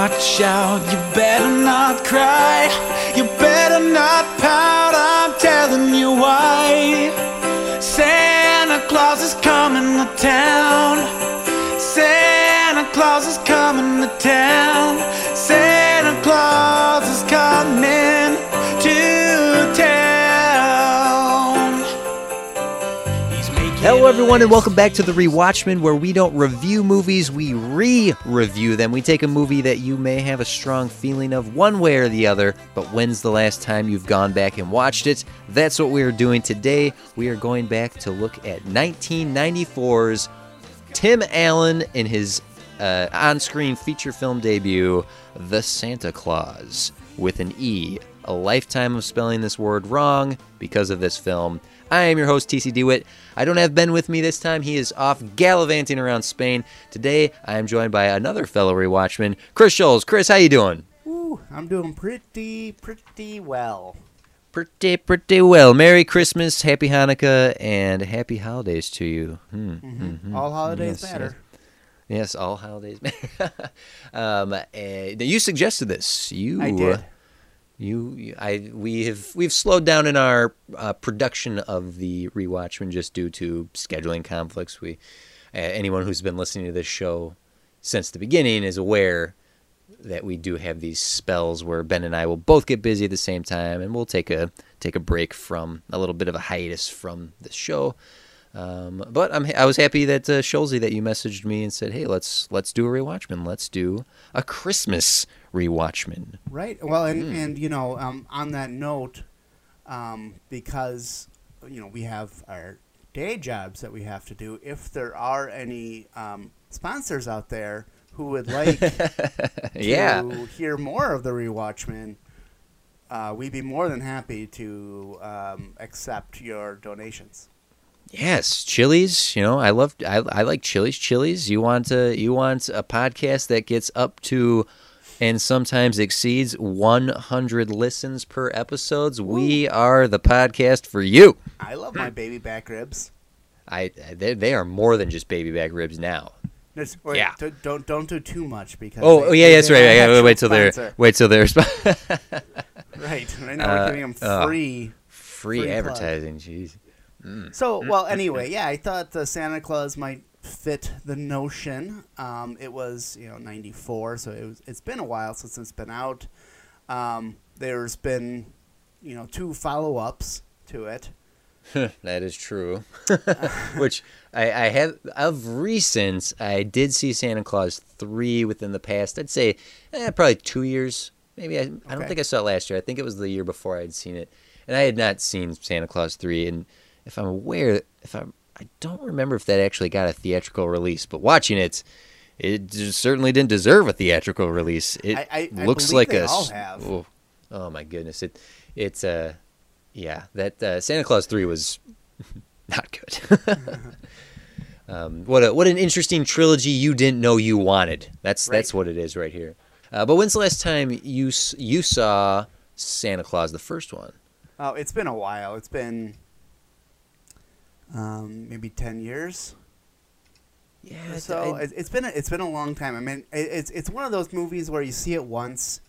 watch out, you better not cry. You better not pout, I'm telling you why. Santa Claus is coming to town. Everyone, and welcome back to the Rewatchmen, where we don't review movies, we re review them. We take a movie that you may have a strong feeling of one way or the other, but when's the last time you've gone back and watched it? That's what we are doing today. We are going back to look at 1994's Tim Allen in his uh, on screen feature film debut, The Santa Clause, with an E. A lifetime of spelling this word wrong because of this film. I am your host, TC DeWitt. I don't have Ben with me this time. He is off gallivanting around Spain. Today, I am joined by another fellow rewatchman, Kris Schulz. Chris, how you doing? Ooh, I'm doing pretty, pretty well. Pretty, pretty well. Merry Christmas, Happy Hanukkah, and Happy Holidays to you. Hmm. mhm. All holidays Yes, matter. Yes, all holidays matter. um, and you suggested this. You, I did. You, I, we have we've slowed down in our uh, production of the rewatchmen just due to scheduling conflicts. We, uh, anyone who's been listening to this show since the beginning is aware that we do have these spells where Ben and I will both get busy at the same time, and we'll take a take a break from a little bit of a hiatus from the show. Um, but I'm I was happy that uh, that you messaged me and said, "Hey, let's let's do a rewatchman. Let's do a Christmas rewatchman." Right. Well, and Hmm. and you know, um, on that note, um, because you know we have our day jobs that we have to do. If there are any um, sponsors out there who would like to Yeah, hear more of the rewatchmen, uh, we'd be more than happy to um, accept your donations. Yes, Chili's. You know, I love I, I like Chili's. Chili's. You want a you want a podcast that gets up to and sometimes exceeds 100 listens per episodes. We are the podcast for you. I love my baby back ribs. I they, they are more than just baby back ribs now. Wait, Yeah. Don't don't do too much because. Oh, they- oh, yeah, they- that's right. I not gotta wait till they're wait till they're Right. Right now Uh, we're giving them oh. free. free advertising, plug. advertising. Jeez. So, well, anyway, yeah, I thought the Santa Clause might fit the notion. Um, it was, you know, 94, so it was, it's been a while since it's been out. Um, there's been, you know, two follow ups to it. that is true. Which I, I have of recent. I did see Santa Clause three within the past. I'd say eh, probably two years. Maybe I, I don't think I saw it last year. I think it was the year before I'd seen it, and I had not seen Santa Clause three. And if I'm aware, if I'm, I don't remember if that actually got a theatrical release. But watching it, it certainly didn't deserve a theatrical release. It I- I- I looks believe like a. Oh, oh my goodness! It it's uh yeah that uh, Santa Clause three was not good. um, what a what an interesting trilogy you didn't know you wanted. That's that's what it is right here. Uh, but when's the last time you you saw Santa Clause the first one? Oh, it's been a while. It's been um, maybe 10 years. Yeah, so it, it's been a, it's been a long time. I mean, it's it's one of those movies where you see it once,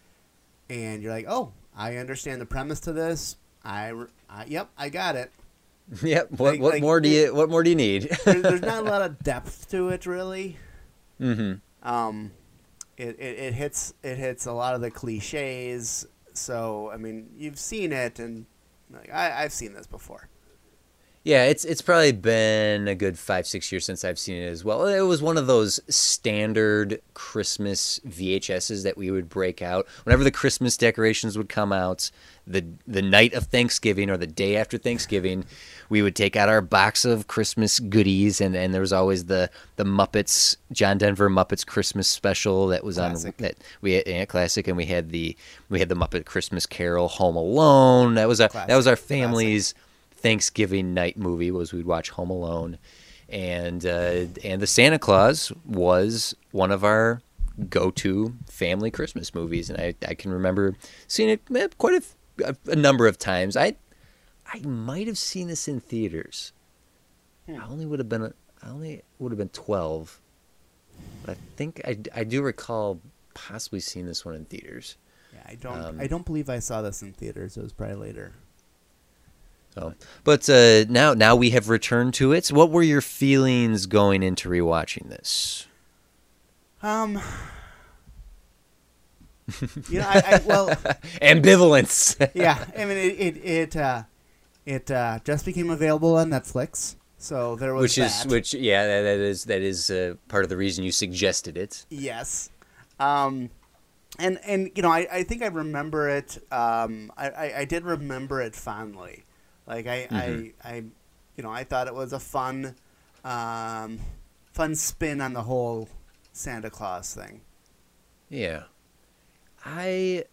and you're like, oh, I understand the premise to this. I, I yep, I got it. yep. What like- what like more do you what more do you need? There, there's not a lot of depth to it, really. Mm-hmm. Um, it, it, it hits it hits a lot of the cliches. So I mean, you've seen it, and like, I, I've seen this before. Yeah, it's it's probably been a good five six years since I've seen it as well. It was one of those standard Christmas VHSs that we would break out whenever the Christmas decorations would come out. The the night of Thanksgiving or the day after Thanksgiving, we would take out our box of Christmas goodies, and, and there was always the the Muppets John Denver Muppets Christmas special that was Classic. on that we had, yeah, classic, and we had the we had the Muppet Christmas Carol, Home Alone. That was our that was our Classic, classic. Thanksgiving night movie was we'd watch Home Alone, and uh, and the Santa Clause was one of our go-to family Christmas movies, and I, I can remember seeing it eh, quite a number of times. I I might have seen this in theaters. I only would have been I only would have been twelve, but I think I, I do recall possibly seeing this one in theaters. Yeah, I don't. Um, I don't believe I saw this in theaters. It was probably later. So, but uh, now now we have returned to it. What were your feelings going into rewatching this? Um. you know, I, I well, Ambivalence. yeah. I mean, it it it uh, it uh, just became available on Netflix, so there was which is which yeah that, that is that is uh, part of the reason you suggested it. Yes. Um, and and you know, I, I think I remember it. Um, I, I, I did remember it fondly. Like I, Mhm. I I you know I thought it was a fun, um, fun spin on the whole Santa Claus thing. Yeah, I,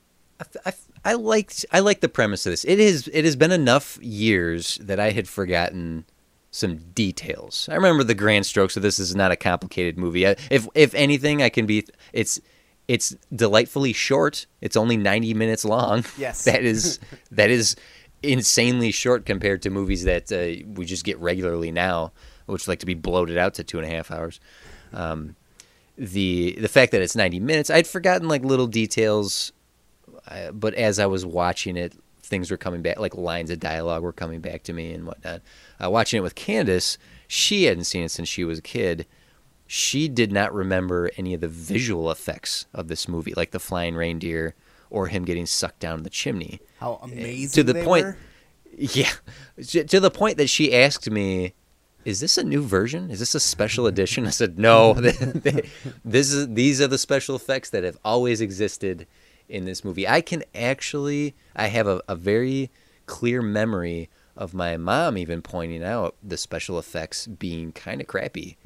I, I, liked I liked the premise of this. It is it has been enough years that I had forgotten some details. I remember the grand strokes of this. This is not a complicated movie. If if anything, I can be it's it's delightfully short. It's only ninety minutes long. Yes. that is that is insanely short compared to movies that uh, we just get regularly now, which like to be bloated out to two and a half hours. Um, the the fact that it's 90 minutes i'd forgotten like little details uh, but as i was watching it things were coming back like lines of dialogue were coming back to me and whatnot uh, watching it with candace she hadn't seen it since she was a kid she did not remember any of the visual effects of this movie like the flying reindeer or him getting sucked down the chimney. How eh, amazing to the point- were. yeah. To to the point that she asked me is this a new version? Is this a special edition? I said no this is these are the special effects that have always existed in this movie. I can actually i have a, a very clear memory of my mom even pointing out the special effects being kind of crappy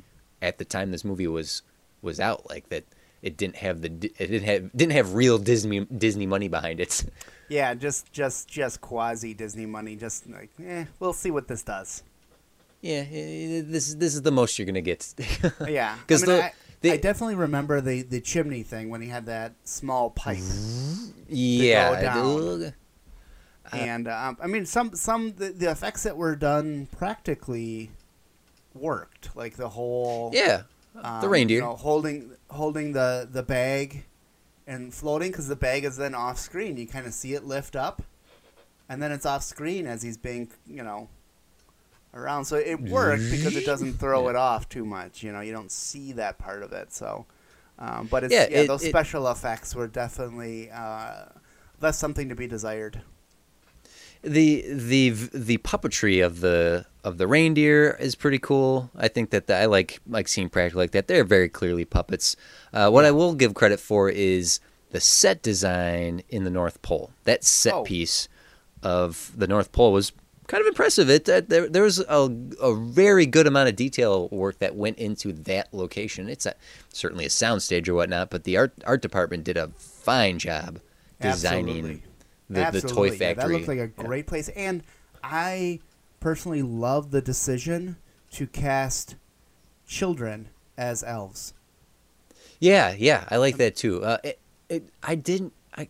at the time this movie was was out like that it didn't have the it didn't have didn't have real disney disney money behind it Yeah, just just just quasi Disney money. Just like, eh, we'll see what this does. Yeah, eh, this is this is the most you're gonna get. Yeah, 'Cause I, mean, the- I, I definitely remember the the chimney thing when he had that small pipe. yeah, ugh. and um, I mean, some some the, the effects that were done practically worked, like the whole yeah, um, the reindeer. you know, holding holding the the bag and floating because the bag is then off screen. You kind of see it lift up, and then it's off screen as he's being you know around. So it worked because it doesn't throw it off too much. You know, you don't see that part of it. So, um, but it's, Yeah, yeah, it- those it- special effects were definitely uh, left something to be desired. The the the puppetry of the of the reindeer is pretty cool. I think that the, I like like seeing practical like that. They're very clearly puppets. Uh, what I will give credit for is the set design in the North Pole. That set Oh. piece of the North Pole was kind of impressive. It uh, there there was a a very good amount of detail work that went into that location. It's a, certainly a soundstage or whatnot, but the art art department did a fine job designing Absolutely. The, the toy Yeah, factory. that looked like a Yeah. great place. And I personally love the decision to cast children as elves. Yeah, yeah, I like that too. Uh, it, it, I didn't. I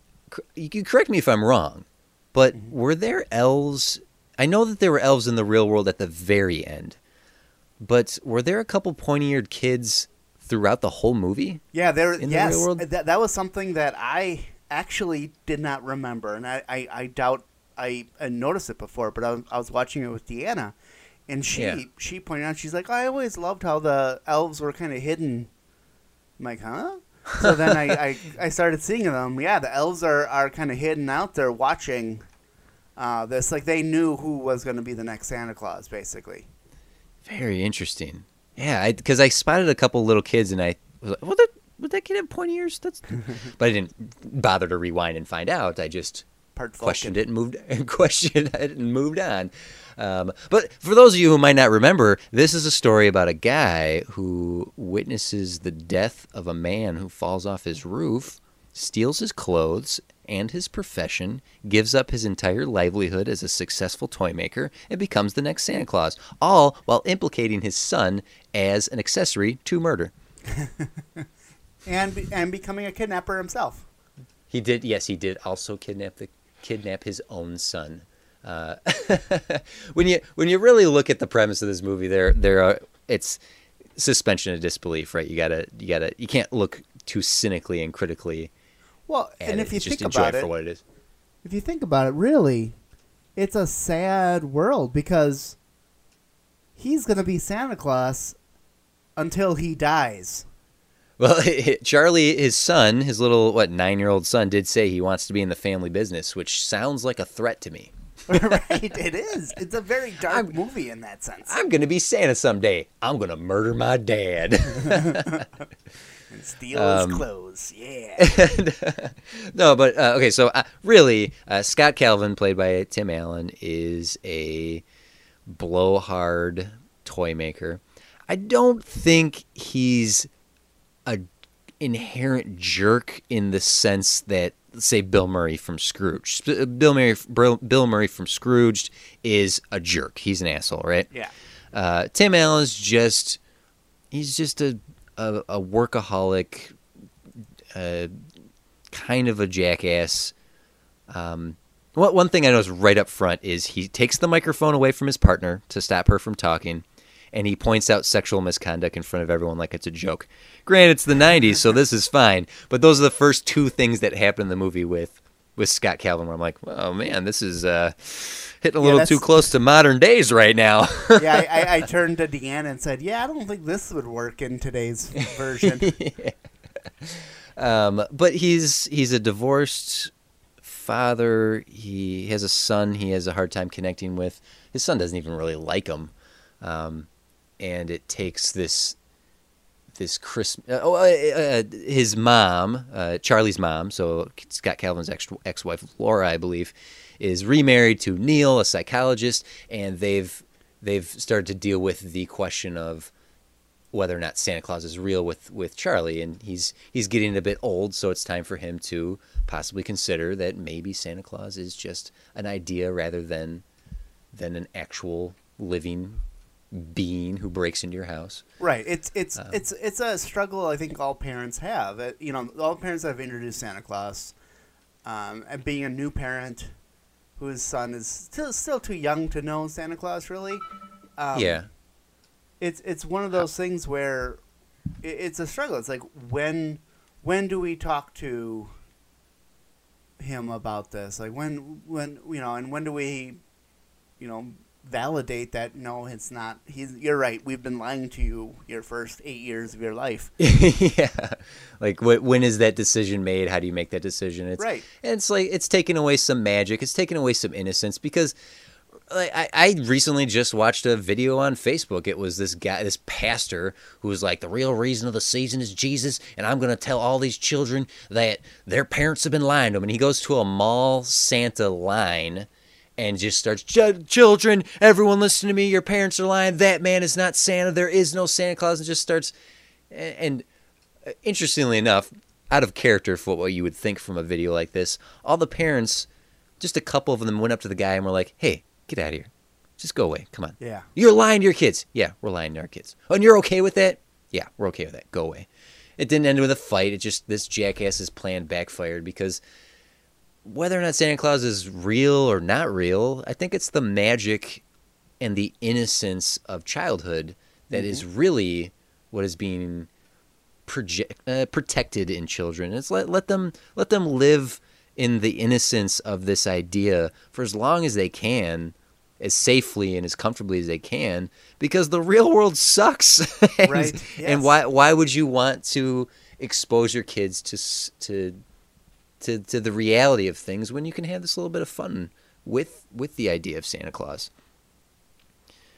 you can correct me if I'm wrong, but Mm-hmm. were there elves? I know that there were elves in the real world at the very end, but were there a couple pointy-eared kids throughout the whole movie? Yeah, there. In the yes, real world? that that was something that I actually did not remember, and I, I, I doubt I, I noticed it before. But I was, I was watching it with Deanna, and she Yeah. she pointed out she's like, I always loved how the elves were kind of hidden. I'm like, huh? So then I, I, I started seeing them. Yeah, the elves are, are kind of hidden out there watching uh, this. Like they knew who was going to be the next Santa Claus, basically. Very interesting. Yeah, because I, spotted a couple little kids, and I was like, "Well, would that kid have pointy ears?" That's, but I didn't bother to rewind and find out. I just Part questioned it and moved and questioned it and moved on. Um, but for those of you who might not remember, this is a story about a guy who witnesses the death of a man who falls off his roof, steals his clothes and his profession, gives up his entire livelihood as a successful toy maker, and becomes the next Santa Claus, all while implicating his son as an accessory to murder. and be, and becoming a kidnapper himself. He did, yes, he did also kidnap the kidnap his own son. Uh, when you when you really look at the premise of this movie, there there are it's suspension of disbelief, right? You gotta you gotta you can't look too cynically and critically Well, and it. if you Just think about it it, for what it is. if you think about it, really, it's a sad world because he's gonna be Santa Claus until he dies. Well, Charlie, his son, his little what nine year old son, did say he wants to be in the family business, which sounds like a threat to me. right? It is. It's a very dark I'm- movie in that sense. I'm gonna be Santa someday. I'm gonna murder my dad. and steal um, his clothes. Yeah. no, but uh, okay. So uh, really, uh, Scott Calvin, played by Tim Allen, is a blowhard toy maker. I don't think he's a inherent jerk in the sense that say Bill Murray from Scrooged. Bill Murray, Bill Murray from Scrooged is a jerk. He's an asshole, right? yeah. Uh, Tim Allen's just he's just a a, a workaholic, uh, kind of a jackass. Um, one one thing I noticed right up front is he takes the microphone away from his partner to stop her from talking, and he points out sexual misconduct in front of everyone like it's a joke. Granted, it's the '90s, so this is fine. But those are the first two things that happen in the movie with with Scott Calvin, where I'm like, oh man, this is uh, hitting a Yeah, little too close to modern days right now. Yeah, I, I, I turned to Deanna and said, "Yeah, I don't think this would work in today's version." Um, but he's he's a divorced father. He has a son. He has a hard time connecting with. His son doesn't even really like him, um, and it takes this this Christmas. Uh, oh, uh, uh, his mom, uh, Charlie's mom. So Scott Calvin's ex ex wife Laura, I believe, is remarried to Neil, a psychologist, and they've they've started to deal with the question of whether or not Santa Claus is real with with Charlie, and he's he's getting a bit old, so it's time for him to possibly consider that maybe Santa Claus is just an idea rather than than an actual living being who breaks into your house. Right. It's it's Um, it's it's a struggle I think all parents have. Uh, you know, all parents that have introduced Santa Claus, um, and being a new parent whose son is still still too young to know Santa Claus really. Um, yeah, It's it's one of those things where i it's a struggle. It's like when when do we talk to him about this? Like when when you know, and when do we, you know, validate that no, it's not. He's you're right. We've been lying to you your first eight years of your life. yeah. Like, wh- when is that decision made? How do you make that decision? It's, Right. And it's like it's taken away some magic. It's taken away some innocence because. Like I, I recently just watched a video on Facebook. It was this guy, this pastor, who was like, the real reason of the season is Jesus, and I'm going to tell all these children that their parents have been lying to them. And he goes to a mall Santa line and just starts, children, everyone listen to me. Your parents are lying. That man is not Santa. There is no Santa Claus. And just starts, and, and uh, interestingly enough, out of character for what you would think from a video like this, all the parents, just a couple of them went up to the guy and were like, "Hey, get out of here. Just go away. Come on. Yeah. You're lying to your kids. Yeah, we're lying to our kids. Oh, and you're okay with that? Yeah, we're okay with that. Go away." It didn't end with a fight. It just this jackass's plan backfired because whether or not Santa Claus is real or not real, I think it's the magic and the innocence of childhood that is really what is being project, uh, protected in children. It's let let them let them live in the innocence of this idea for as long as they can, as safely and as comfortably as they can, because the real world sucks. and, Right, And why why would you want to expose your kids to to to to the reality of things when you can have this little bit of fun with with the idea of Santa Claus?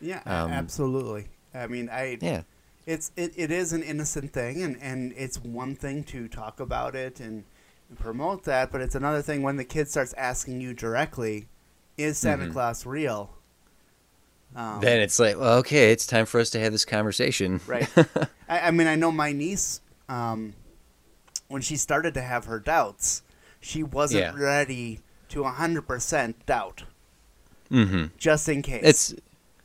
Yeah, Um, absolutely. I mean, I Yeah. it's it, it is an innocent thing and, and it's one thing to talk about it and, and promote that but it's another thing when the kid starts asking you directly is santa Mhm. claus real um, then it's like, well, okay, it's time for us to have this conversation. right I, I mean i know my niece um, when she started to have her doubts she wasn't Yeah. ready to 100% doubt mm-hmm. just in case It's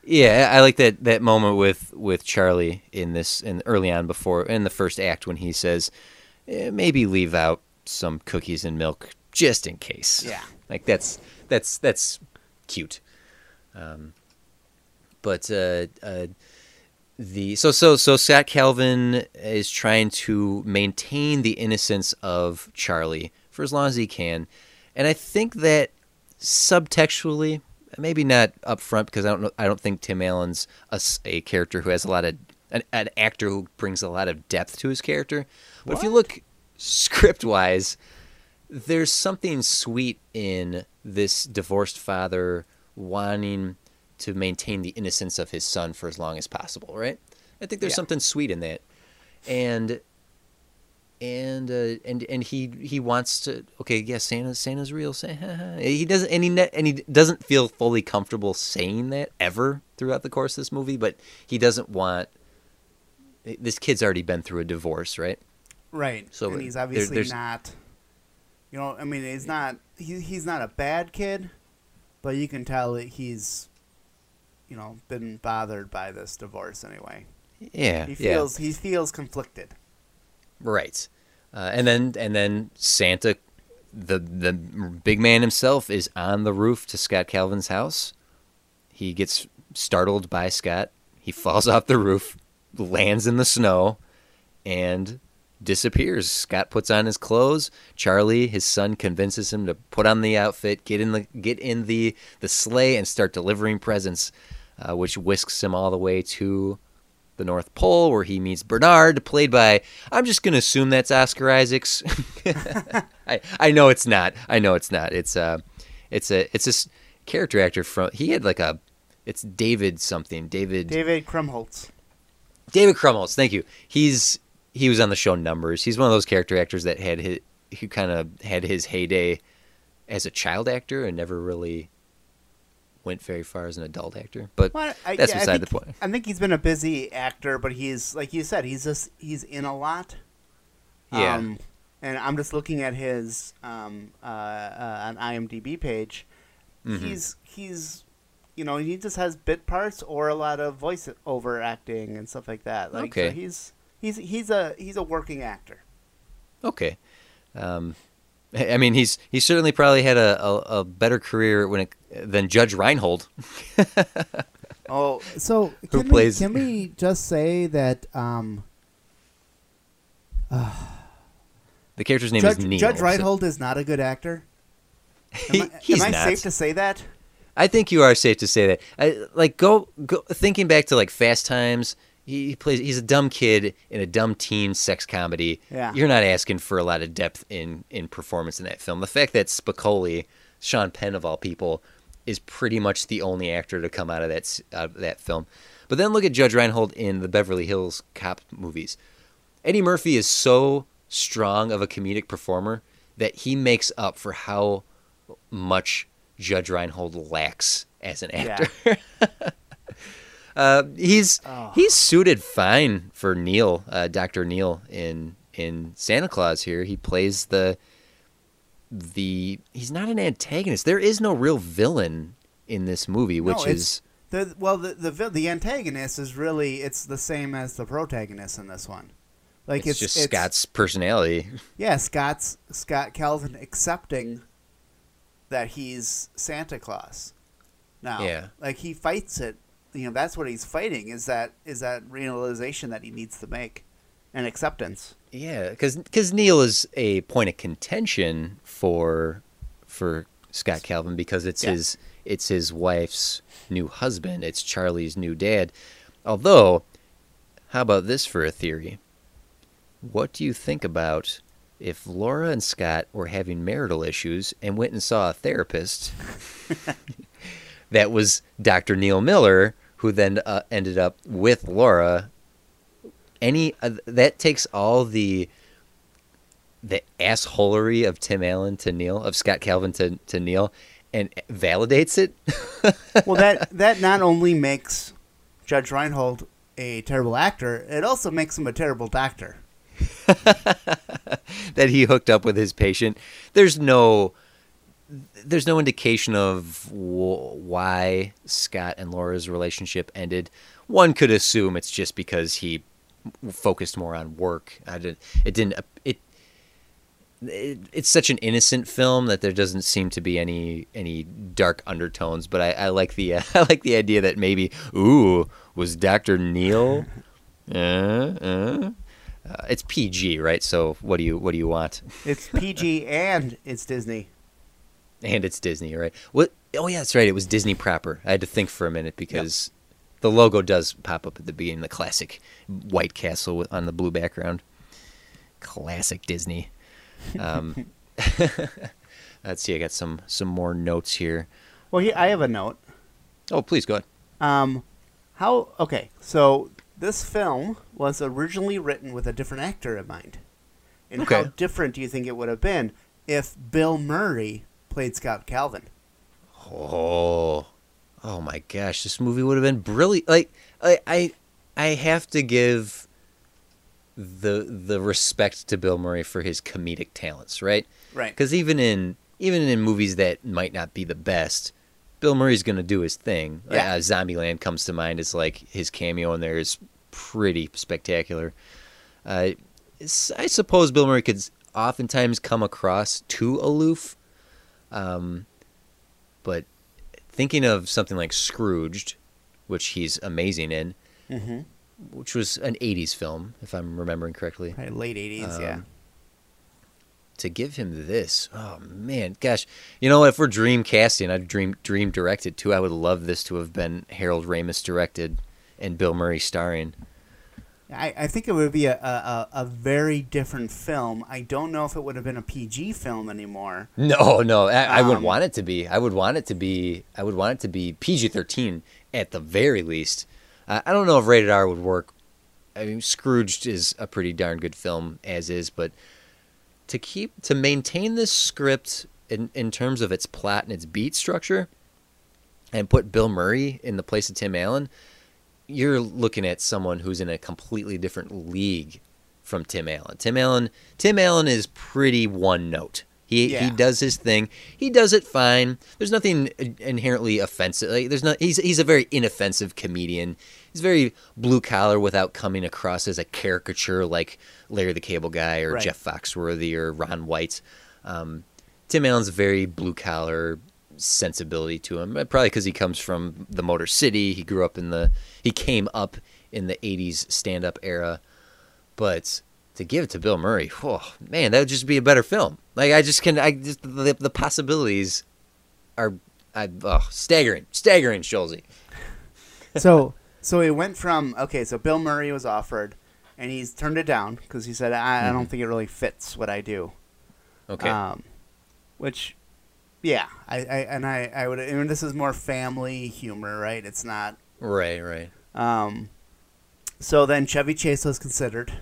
yeah, I like that that moment with with Charlie in this in early on before in the first act when he says eh, maybe leave out some cookies and milk just in case. Yeah. like that's that's that's cute. Um, but uh, uh, the so so so Scott Calvin is trying to maintain the innocence of Charlie for as long as he can, and I think that subtextually, maybe not up front because I don't know. I don't think Tim Allen's a character who has a lot of an, an actor who brings a lot of depth to his character. But if you look script wise, there's something sweet in this divorced father wanting to maintain the innocence of his son for as long as possible, right? I think there's Yeah. something sweet in that, and and uh, and and he he wants to. Okay, yes, Santa Santa's real. Santa. He doesn't and he ne- and he doesn't feel fully comfortable saying that ever throughout the course of this movie, but he doesn't want. This kid's already been through a divorce, right? Right. So and he's obviously there's- not. You know, I mean, he's not. He, he's not a bad kid, but you can tell that he's, you know, been bothered by this divorce anyway. Yeah, He yeah. feels he feels conflicted. Right. Uh, and then and then Santa, the the big man himself, is on the roof to Scott Calvin's house. He gets startled by Scott. He falls off the roof, lands in the snow, and disappears. Scott puts on his clothes. Charlie, his son, convinces him to put on the outfit, get in the get in the the sleigh, and start delivering presents, uh, which whisks him all the way to the North Pole, where he meets Bernard, played by I'm just gonna assume that's Oscar Isaacs. I I know it's not. I know it's not. It's uh it's a it's this character actor from he had like a it's David something David David Krumholtz. David Krumholtz. Thank you. He's he was on the show Numbers. He's one of those character actors that had his who kind of had his heyday as a child actor and never really went very far as an adult actor. But Well, I, that's yeah, beside the point. I think he's been a busy actor, but he's like you said, he's just he's in a lot. Yeah. Um, and I'm just looking at his um, uh, uh, on IMDb page. Mhm. He's he's you know he just has bit parts or a lot of voice over acting and stuff like that. Like so Okay. he's he's he's a he's a working actor. Okay. Um, I mean, he's he certainly probably had a, a, a better career when it, than Judge Reinhold. Oh, So Who can plays- we can we just say that um, The character's name Judge, is Neil. Judge so- Reinhold is not a good actor. Am I, he's am I not. safe to say that? I think you are safe to say that. I, like go go thinking back to like Fast Times. He, he plays. He's a dumb kid in a dumb teen sex comedy. Yeah. You're not asking for a lot of depth in in performance in that film. The fact that Spicoli, Sean Penn of all people, is pretty much the only actor to come out of that out of that film. But then look at Judge Reinhold in the Beverly Hills Cop movies. Eddie Murphy is so strong of a comedic performer that he makes up for how much Judge Reinhold lacks as an actor. uh, he's Oh. he's suited fine for Neil, uh, Doctor Neil in in Santa Clause. Here, he plays the the. He's not an antagonist. There is no real villain in this movie, which No, is The, well, the, the the antagonist is really it's the same as the protagonist in this one. Like it's, it's, just Scott's personality. Yeah, Scott's Scott Calvin accepting that he's Santa Claus. Now, Yeah. like he fights it. You know, that's what he's fighting. Is that is that realization that he needs to make, and acceptance. Yeah, because because Neil is a point of contention for for Scott Calvin because it's Yeah. his it's his wife's new husband. It's Charlie's new dad. Although, how about this for a theory? What do you think about if Laura and Scott were having marital issues and went and saw a therapist that was Dr. Neil Miller, who then uh, ended up with Laura any uh, that takes all the the assholery of Tim Allen to Neil, of Scott Calvin to, to Neil, and validates it. well, that that not only makes Judge Reinhold a terrible actor, it also makes him a terrible doctor. that he hooked up with his patient. There's no there's no indication of wh- why Scott and Laura's relationship ended. One could assume it's just because he focused more on work. I did it didn't it, it it's such an innocent film that there doesn't seem to be any any dark undertones. But I, I like the uh, I like the idea that maybe ooh Was Doctor Neil? uh, uh. Uh, it's PG, right? So what do you what do you want? It's PG and it's Disney. And it's Disney, right? What? Oh yeah, that's right. It was Disney proper. I had to think for a minute because the logo does pop up at the beginning, the classic White Castle with, on the blue background. Classic Disney. Um, let's see. I got some some more notes here. Well, here, I have a note. Oh, please go ahead. Um, how? Okay, so this film was originally written with a different actor in mind. And how different do you think it would have been if Bill Murray played Scott Calvin? Oh, oh my gosh, this movie would have been brilliant. Like I, I, I have to give the the respect to Bill Murray for his comedic talents, right? Right. Because even in even in movies that might not be the best, Bill Murray's going to do his thing. Yeah. Uh, Zombieland comes to mind as like his cameo in there is pretty spectacular. Uh, I suppose Bill Murray could oftentimes come across too aloof, um, but thinking of something like Scrooged, which he's amazing in, Mm-hmm. which was an '80s film, if I'm remembering correctly late '80s, yeah. Um, to give him this. Oh man, gosh, you know if we're dream casting, I'd dream dream directed too. I would love this to have been Harold Ramis directed and Bill Murray starring. I, I think it would be a, a, a very different film. I don't know if it would have been a PG film anymore. No, no, I, I would Um, want it to be. I would want it to be. I would want it to be PG thirteen at the very least. I I don't know if rated R would work. I mean, Scrooged is a pretty darn good film as is, but to keep to maintain this script in in terms of its plot and its beat structure, and put Bill Murray in the place of Tim Allen, you're looking at someone who's in a completely different league from Tim Allen. Tim Allen Tim Allen is pretty one note. He he does his thing. He does it fine. There's nothing inherently offensive. Like, there's not. He's he's a very inoffensive comedian. He's very blue collar without coming across as a caricature like Larry the Cable Guy or Right. Jeff Foxworthy or Ron White. Um, Tim Allen's very blue collar sensibility to him. uh, Probably because he comes from the Motor City. He grew up in the. He came up in the '80s stand-up era, but to give it to Bill Murray, oh man, that would just be a better film. Like I just can, I just the, the possibilities are, I, oh, staggering, staggering, Schulz. so so it went from okay. So Bill Murray was offered, and he's turned it down because he said, I, "I don't think it really fits what I do." Okay, Um, which, yeah, I, I and I I would. I mean, this is more family humor, right? It's not. right, right. Um, so then Chevy Chase was considered.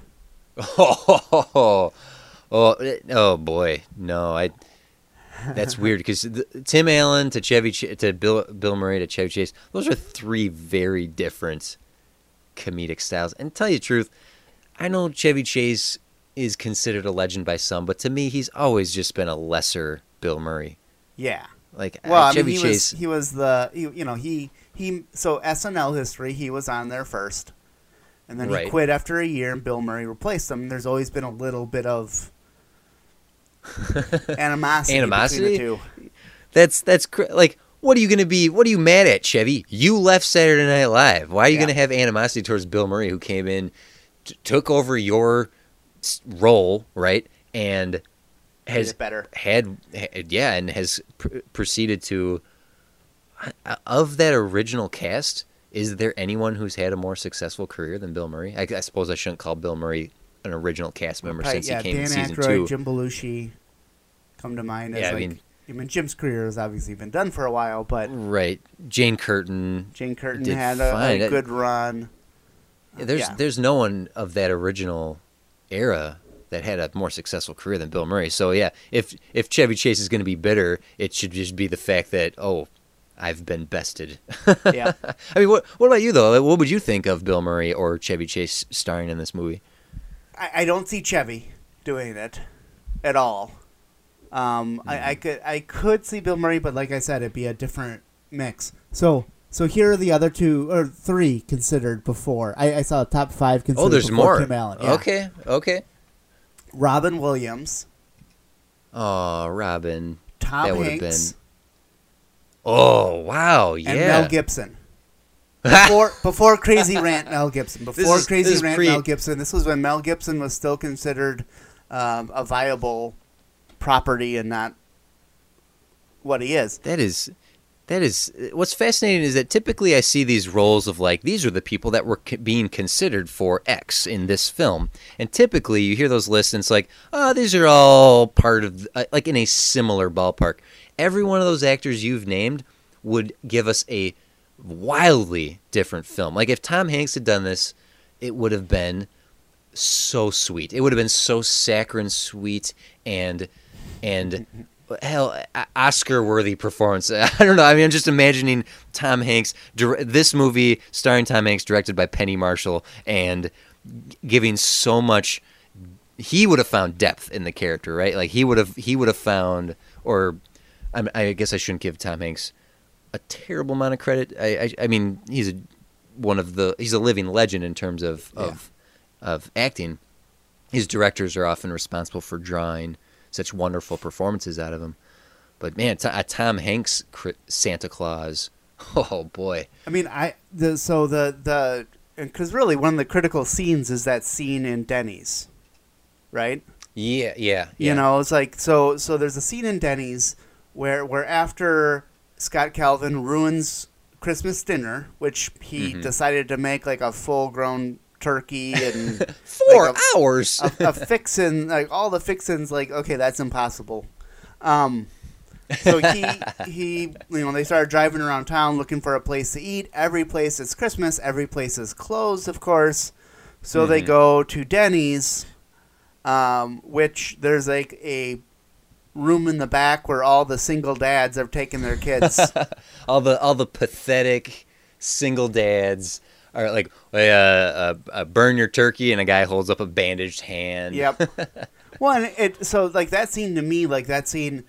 Oh, oh, oh boy, no, I. That's weird because Tim Allen to Chevy Ch- to Bill Bill Murray to Chevy Chase, those are three very different comedic styles. And to tell you the truth, I know Chevy Chase is considered a legend by some, but to me, he's always just been a lesser Bill Murray. Yeah. Like Well, uh, I mean, Chevy he Chase, was he was the you you know he he so SNL history he was on there first, and then Right. he quit after a year, and Bill Murray replaced him. There's always been a little bit of animosity, Animosity? between the two. That's that's cr- like what are you going to be? What are you mad at, Chevy? You left Saturday Night Live. Why are you Yeah. going to have animosity towards Bill Murray, who came in, t- took over your role, right, and has better. had, had yeah, and has pr- proceeded to uh, of that original cast. Is there anyone who's had a more successful career than Bill Murray? I, I suppose I shouldn't call Bill Murray an original cast member Probably, since yeah, he came Dan in season Aykroyd, two. Jim Belushi come to mind as Yeah, I like. mean- I mean, Jim's career has obviously been done for a while, but Right, Jane Curtin, Jane Curtin had a, a good run. There's Yeah. there's no one of that original era that had a more successful career than Bill Murray. So yeah, if if Chevy Chase is going to be bitter, it should just be the fact that oh, I've been bested. Yeah. I mean, what what about you though? What would you think of Bill Murray or Chevy Chase starring in this movie? I, I don't see Chevy doing it at all. Um, I, I could I could see Bill Murray, but like I said, it'd be a different mix. So, so here are the other two or three considered before. I, I saw a top five considered. Oh, there's before more. Tim Allen. Yeah. Okay, okay. Robin Williams, Oh, Robin. Tom That Hanks, Oh, wow, Yeah. and. Mel Gibson. before before Crazy Rant Mel Gibson. Before is- Crazy Rant pre- Mel Gibson. This was when Mel Gibson was still considered um, a viable property and not what he is. That is, that is. What's fascinating is that typically I see these roles of like these are the people that were c- being considered for X in this film, and typically you hear those lists and it's like, oh, these are all part of uh, like in a similar ballpark. Every one of those actors you've named would give us a wildly different film. Like if Tom Hanks had done this, it would have been so sweet. It would have been so saccharine sweet and and hell Oscar worthy performance. I don't know. I mean, I'm just imagining Tom Hanks dir- this movie starring Tom Hanks directed by Penny Marshall and giving so much he would have found depth in the character, right? Like he would have he would have found or I, I guess I shouldn't give Tom Hanks a terrible amount of credit. I I, I mean, he's a one of the he's a living legend in terms of of of acting. His directors are often responsible for drawing such wonderful performances out of him. But man, t- a Tom Hanks Santa Claus, oh boy, I mean, I the so the the because really one of the critical scenes is that scene in Denny's, right? yeah, yeah, yeah. You know, it's like so. So there's a scene in Denny's where where after Scott Calvin ruins Christmas dinner, which he Mhm. decided to make like a full grown turkey and four like a- hours. a, a fixin like all the fixins like okay that's impossible. Um so he he you know they started driving around town looking for a place to eat. Every place is christmas. Every place is closed of course. So they Mhm. go to denny's um, which there's like a room in the back where all the single dads are taking their kids. All the all the pathetic single dads are like, uh, uh, uh, burn your turkey, and a guy holds up a bandaged hand. Yep. well, and it so like that scene to me, like that scene,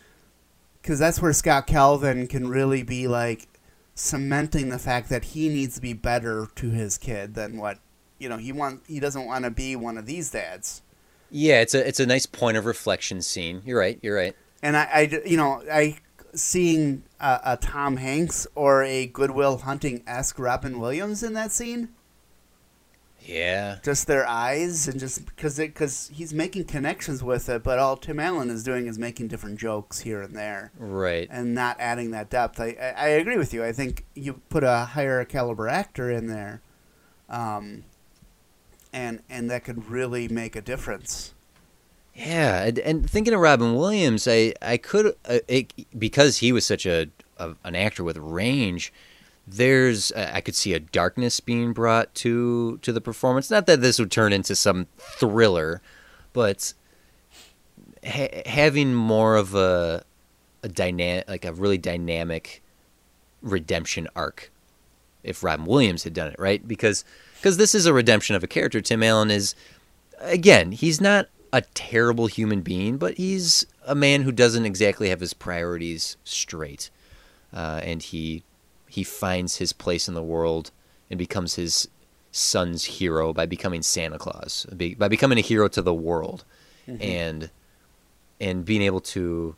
because that's where Scott Calvin can really be like cementing the fact that he needs to be better to his kid than what you know he want. He doesn't want to be one of these dads. Yeah, it's a it's a nice point of reflection scene. You're right. You're right. And I, I you know, I seeing a, a Tom Hanks or a Goodwill Hunting esque Robin Williams in that scene. Yeah. just their eyes and just because because he's making connections with it, but all Tim Allen is doing is making different jokes here and there Right. and not adding that depth. I, I, I agree with you. I think you put a higher caliber actor in there, um, and and that could really make a difference. Yeah, and, and thinking of Robin Williams, I I could uh, it, because he was such a, a an actor with range. There's uh, I could see a darkness being brought to to the performance. Not that this would turn into some thriller, but ha- having more of a a dynamic, like a really dynamic redemption arc. If Robin Williams had done it right, because because this is a redemption of a character. Tim Allen is again, he's not a terrible human being, but he's a man who doesn't exactly have his priorities straight, uh, and he he finds his place in the world and becomes his son's hero by becoming Santa Claus, by becoming a hero to the world, and and being able to.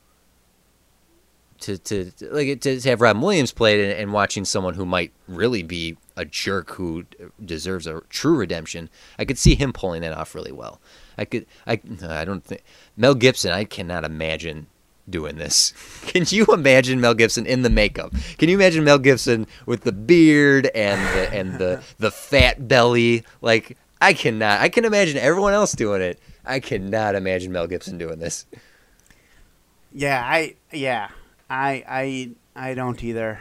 To, to like to, to have Robin Williams played and, and watching someone who might really be a jerk who deserves a true redemption, I could see him pulling that off really well. I could I I don't think Mel Gibson. I cannot imagine doing this. Can you imagine Mel Gibson in the makeup? Can you imagine Mel Gibson with the beard and the and the the fat belly? Like I cannot. I can imagine everyone else doing it. I cannot imagine Mel Gibson doing this. Yeah, I yeah, I I I don't either.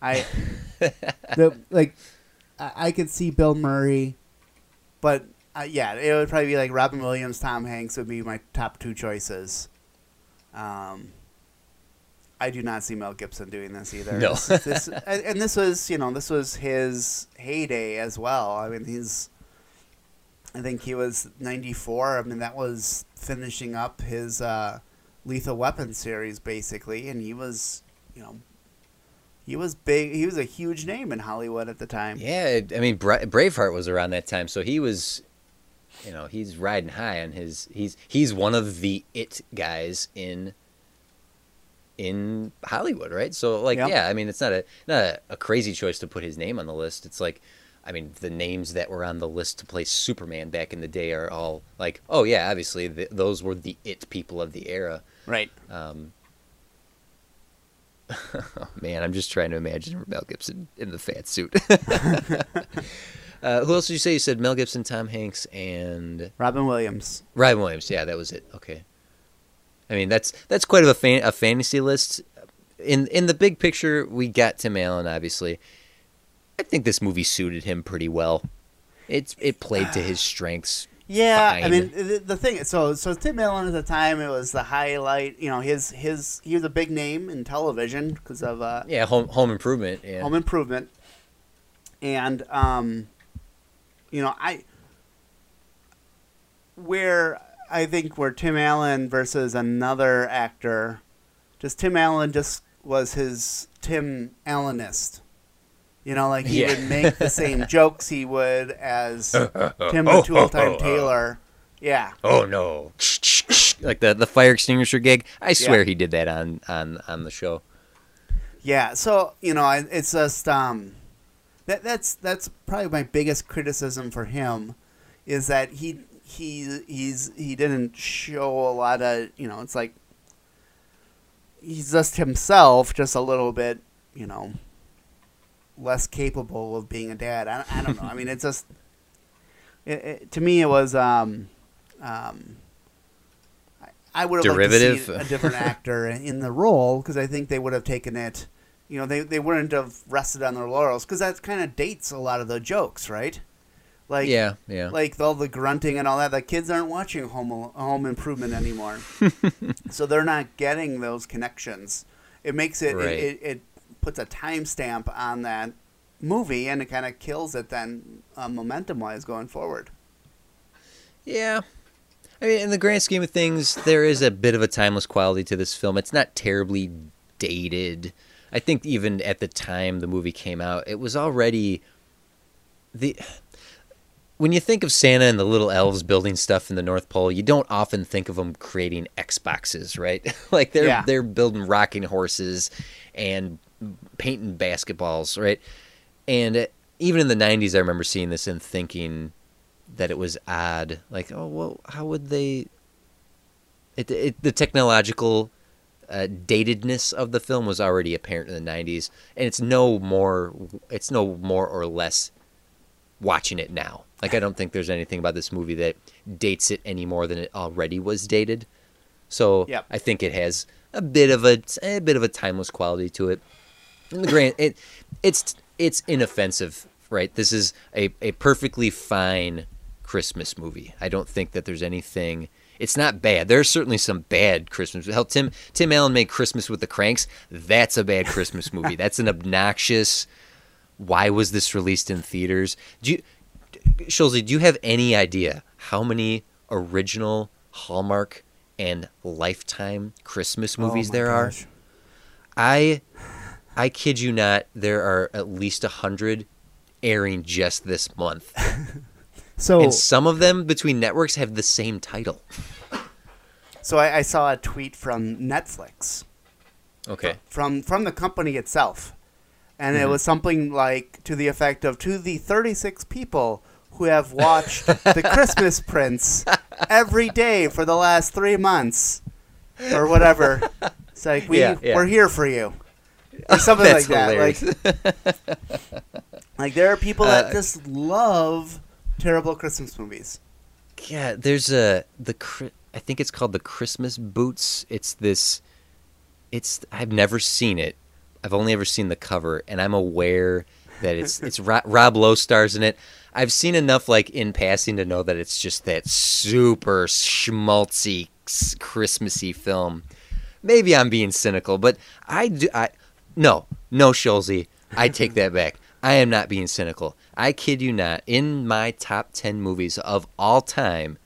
I The, like, I, I could see Bill Murray. but uh, yeah, it would probably be like Robin Williams, Tom Hanks would be my top two choices. Um, I do not see Mel Gibson doing this either. No. This- this- and this was, you know, this was his heyday as well. I mean, he's, I think he was 94. I mean, that was finishing up his uh, Lethal Weapon series, basically. And he was, you know, he was big. He was a huge name in Hollywood at the time. Yeah, I mean Bra- Braveheart was around that time, so he was, you know, he's riding high on his. He's he's one of the it guys in in Hollywood, right? So like, Yep. yeah, I mean, it's not a not a, a crazy choice to put his name on the list. It's like, I mean, the names that were on the list to play Superman back in the day are all like, oh yeah, obviously th- those were the it people of the era. Right. Um, oh, man, I'm just trying to imagine Mel Gibson in the fat suit. uh, who else did you say? You said Mel Gibson, Tom Hanks, and Robin Williams. Ryan Williams. Yeah, that was it. Okay. I mean, that's that's quite of a fan, a fantasy list. In in the big picture, we got Tim Allen. Obviously, I think this movie suited him pretty well. It's it played to his strengths. Yeah, I mean the, the thing. So so Tim Allen at the time it was the highlight. You know his his he was a big name in television because of uh, Yeah, Home Home Improvement. Yeah. Home Improvement, and um, you know I where I think where Tim Allen versus another actor, just Tim Allen just was his Tim Allenist. You know, like he Yeah. would make the same jokes he would as Tim the Tool Time Taylor. Yeah. oh no! like the the fire extinguisher gig. I swear Yeah. he did that on on on the show. Yeah, so you know, it's just um, that that's that's probably my biggest criticism for him, is that he he he's he didn't show a lot of you know it's like he's just himself, just a little bit you know less capable of being a dad. I, I don't know. I mean, it's just it, it, to me it was um um. I- I would have liked to Derivative? see a different actor in the role because I think they would have taken it. You know, they they wouldn't have rested on their laurels because that kind of dates a lot of the jokes, right? Like yeah, yeah. like all the grunting and all that. The kids aren't watching Home Home Improvement anymore, so they're not getting those connections. It makes it Right. it, it, it puts a timestamp on that movie, and it kind of kills it then uh, momentum wise going forward. Yeah. I mean, in the grand scheme of things, there is a bit of a timeless quality to this film. It's not terribly dated. I think even at the time the movie came out, it was already the when you think of Santa and the little elves building stuff in the North Pole, you don't often think of them creating Xboxes, right? like they're Yeah. they're building rocking horses and painting basketballs, right? And uh, even in the '90s, I remember seeing this and thinking that it was odd. Like, oh well, how would they? It, it the technological uh, datedness of the film was already apparent in the '90s, and it's no more. It's no more or less watching it now. Like, I don't think there's anything about this movie that dates it any more than it already was dated. So Yep. I think it has a bit of a a bit of a timeless quality to it. In the grand, it it's it's inoffensive, right? This is a, a perfectly fine Christmas movie. I don't think that there's anything. It's not bad. There's certainly some bad Christmas. Hell, Tim Tim Allen made Christmas with the Cranks. That's a bad Christmas movie. That's an obnoxious. Why was this released in theaters? Do you, Schulze, do you have any idea how many original Hallmark and Lifetime Christmas oh movies Oh there are? I I kid you not, there are at least a hundred airing just this month. So And some of them between networks have the same title. So I, I saw a tweet from Netflix. Okay. from from the company itself, and Mm-hmm. it was something like to the effect of to the 36 people who have watched the Christmas Prince every day for the last three months, or whatever. It's like we Yeah, yeah. we're here for you, or something like that. hilarious. Like like there are people that Uh, just love terrible Christmas movies. Yeah, there's a the I think it's called the Christmas Boots. It's this it's I've never seen it. I've only ever seen the cover and I'm aware that it's it's Ro- Rob Lowe stars in it. I've seen enough like in passing to know that it's just that super schmaltzy Christmassy film. Maybe I'm being cynical, but I do I no, no Schulze. I take that back. I am not being cynical. I kid you not. In my top 10 movies of all time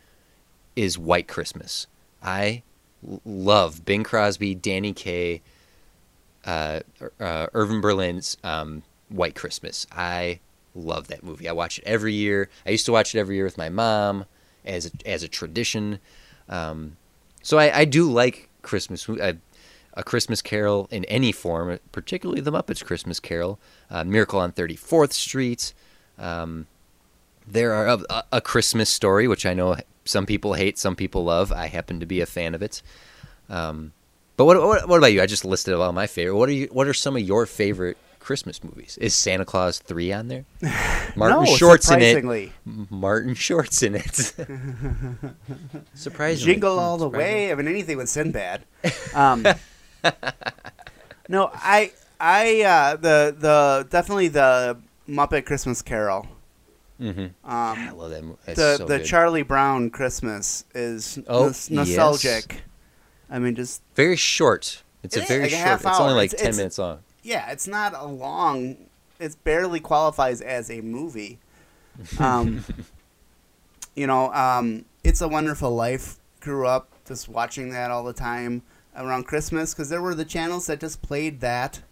is White Christmas. I love Bing Crosby, Danny Kaye, uh, uh, Irving Berlin's um, White Christmas. I love that movie. I watch it every year. I used to watch it every year with my mom as a, as a tradition. Um, so I, I do like Christmas. I, A Christmas Carol in any form, particularly the Muppets Christmas Carol, uh, Miracle on 34th Street. Um, there are a, a Christmas Story, which I know some people hate, some people love. I happen to be a fan of it. Um, but what, what what about you? I just listed all my favorite. What are you? What are some of your favorite Christmas movies? Is Santa Clause three on there? Martin no, Short's in it. Martin Short's in it. Surprisingly. Jingle all the way. I mean, anything with Sinbad. Um, no, I, I, uh, the, the, definitely the Muppet Christmas Carol. Mm-hmm. I Um, love that. That's the so the good. Charlie Brown Christmas is Oh, nos- nostalgic. I mean, just very short. It's It a is, very like a short. half It's only like It's- ten it's- minutes long. yeah, it's not a long. It barely qualifies as a movie. Um, you know, um, it's a Wonderful Life. Grew up just watching that all the time around Christmas because there were the channels that just played that.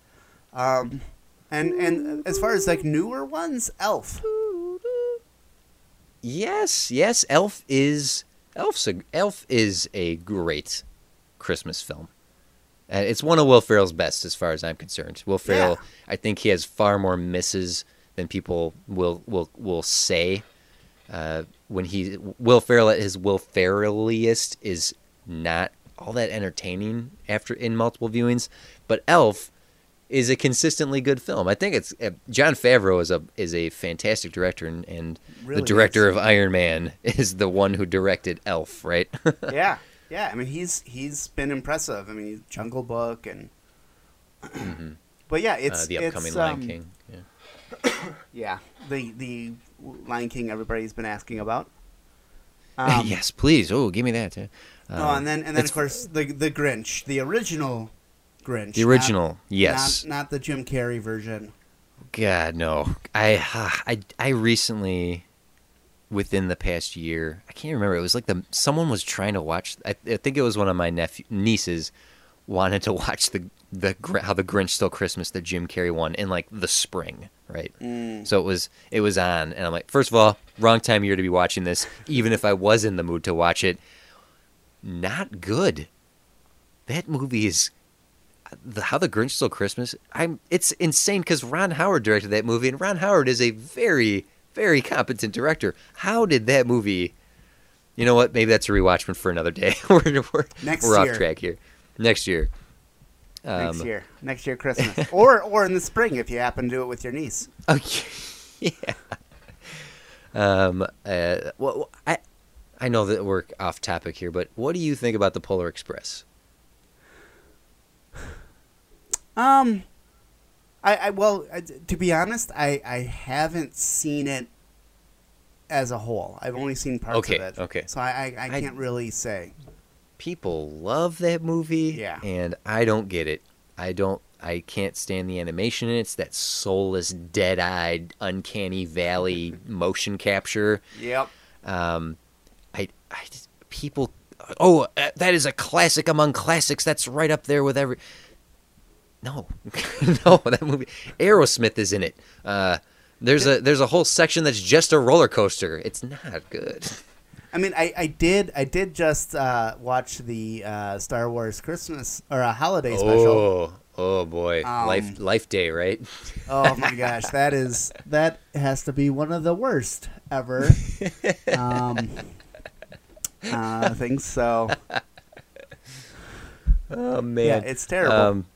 Um, and and as far as like newer ones, Elf. Yes, yes. Elf is Elf's a, Elf is a great Christmas film. Uh, it's one of Will Ferrell's best, as far as I'm concerned. Will Ferrell, Yeah. I think he has far more misses than people will will will say. Uh, when he Will Ferrell at his Will Ferrelliest is not all that entertaining after in multiple viewings, but Elf is a consistently good film. I think it's uh, Jon Favreau is a is a fantastic director, and, and Really the director is. of Iron Man is the one who directed Elf, right? yeah, yeah. I mean, he's he's been impressive. I mean, Jungle Book and. But yeah, it's uh, the upcoming it's, Lion um, King. Yeah. Yeah, the the Lion King everybody's been asking about. Um, yes, please. Oh, give me that. yeah. Oh, Um, and then and then of course the the Grinch, the original Grinch, the not- original. yes. not, not the Jim Carrey version. God no. I I I recently within the past year, I can't remember. It was like the someone was trying to watch I, I think it was one of my nephew nieces wanted to watch the the how the Grinch Stole Christmas the Jim Carrey one in like the spring, right? Mm. So it was it was on and I'm like, first of all, wrong time of year to be watching this even if I was in the mood to watch it. Not good. That movie is the, how the Grinch Stole Christmas. I'm. It's insane because Ron Howard directed that movie, and Ron Howard is a very, very competent director. How did that movie? You know what? Maybe that's a rewatchment for another day. we're we're, Next we're year. off track here. Next year. Um, next year, next year Christmas, or or in the spring if you happen to do it with your niece. Oh yeah. Um. Uh. Well, I. I know that we're off topic here, but what do you think about the Polar Express? Um, I, I well, I, to be honest, I I haven't seen it as a whole. I've only seen parts Okay, of it. okay. So I I, I can't really say. people love that movie Yeah. and i don't get it i don't i can't stand the animation in it it's that soulless dead-eyed uncanny valley motion capture Yep. um just- people oh uh, that is a classic among classics. That's right up there with every no no that movie aerosmith is in it. Uh there's a there's a whole section that's just a roller coaster. It's not good. I mean, I, I did I did just uh, watch the uh, Star Wars Christmas or a holiday special. oh oh boy. Um, life life day right? Oh my gosh, that is That has to be one of the worst ever. um, uh, I think so. Oh Yeah, man, it's terrible. Um,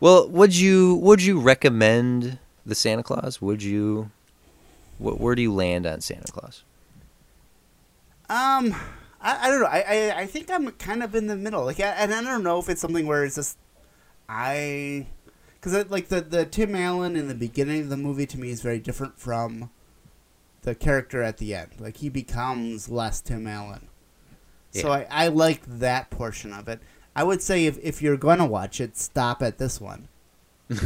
well, would you would you recommend the Santa Clause? Would you? Wh- where do you land on Santa Clause? Um, I, I don't know. I, I I think I'm kind of in the middle. Like, I, and I don't know if it's something where it's just I, because like the the Tim Allen in the beginning of the movie to me is very different from the character at the end. Like he becomes less Tim Allen. So I, I like that portion of it. I would say if, if you're going to watch it, stop at this one.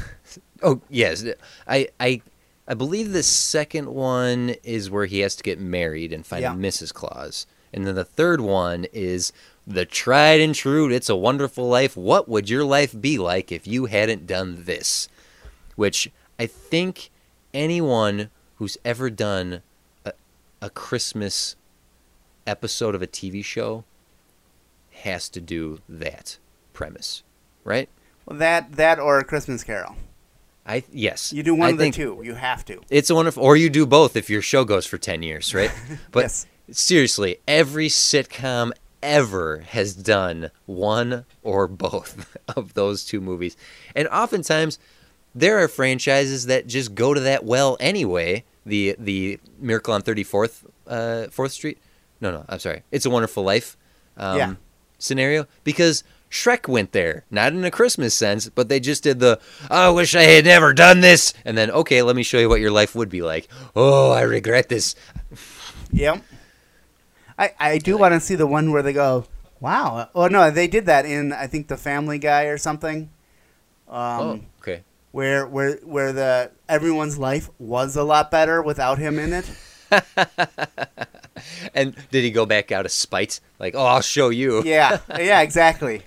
Oh yes, I I I believe the second one is where he has to get married and find Yeah. Mrs. Claus, and then the third one is the tried and true. It's a Wonderful Life. What would your life be like if you hadn't done this? Which I think anyone who's ever done a, a Christmas episode of a TV show has to do that premise, right? Well, that that or a Christmas Carol. I yes. You do one I of the two. You have to. It's a wonderful, or you do both if your show goes for ten years, right? But Yes. seriously, every sitcom ever has done one or both of those two movies, and oftentimes there are franchises that just go to that well anyway. The the Miracle on Thirty Fourth uh, Fourth Street. No, no, I'm sorry. It's a Wonderful Life. Um, Yeah. Scenario because Shrek went there, not in a Christmas sense, but they just did the "I wish I had never done this," and then okay, let me show you what your life would be like. Oh, I regret this. Yep. I I do want to see the one where they go, wow. Oh no, they did that in I think the Family Guy or something. Um, oh, okay. where where where the everyone's life was a lot better without him in it. And did he go back out of spite? Like, oh, I'll show you. Yeah, yeah, exactly.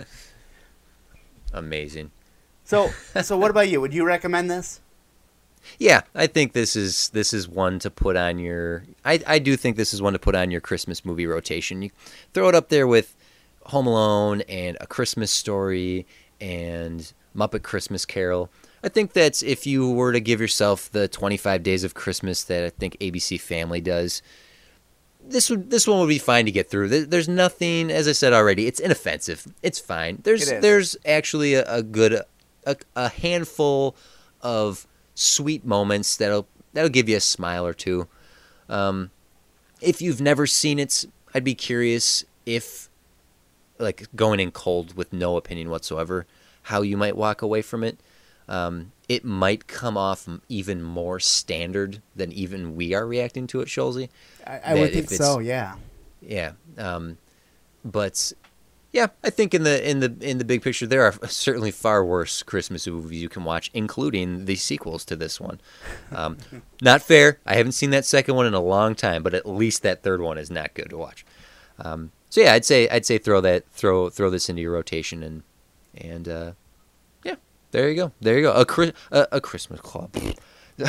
Amazing. So so what about you? Would you recommend this? Yeah, I think this is this is one to put on your. I I do think this is one to put on your Christmas movie rotation. You throw it up there with Home Alone and A Christmas Story and Muppet Christmas Carol. I think that's if you were to give yourself the 25 days of Christmas that I think ABC Family does. This would this one would be fine to get through. There's nothing, as I said already. It's inoffensive. It's fine. There's It there's actually a, a good a, a handful of sweet moments that'll that'll give you a smile or two. Um, if you've never seen it, I'd be curious if, like, going in cold with no opinion whatsoever, how you might walk away from it. Um, it might come off even more standard than even we are reacting to it, Scholzy. I, I would think so. Yeah. Yeah. Um, but yeah, I think in the in the in the big picture, there are certainly far worse Christmas movies you can watch, including the sequels to this one. Um, not fair. I haven't seen that second one in a long time, but at least that third one is not good to watch. Um, so yeah, I'd say I'd say throw that throw throw this into your rotation and and uh, there you go, there you go. A Chri- a, a Christmas club.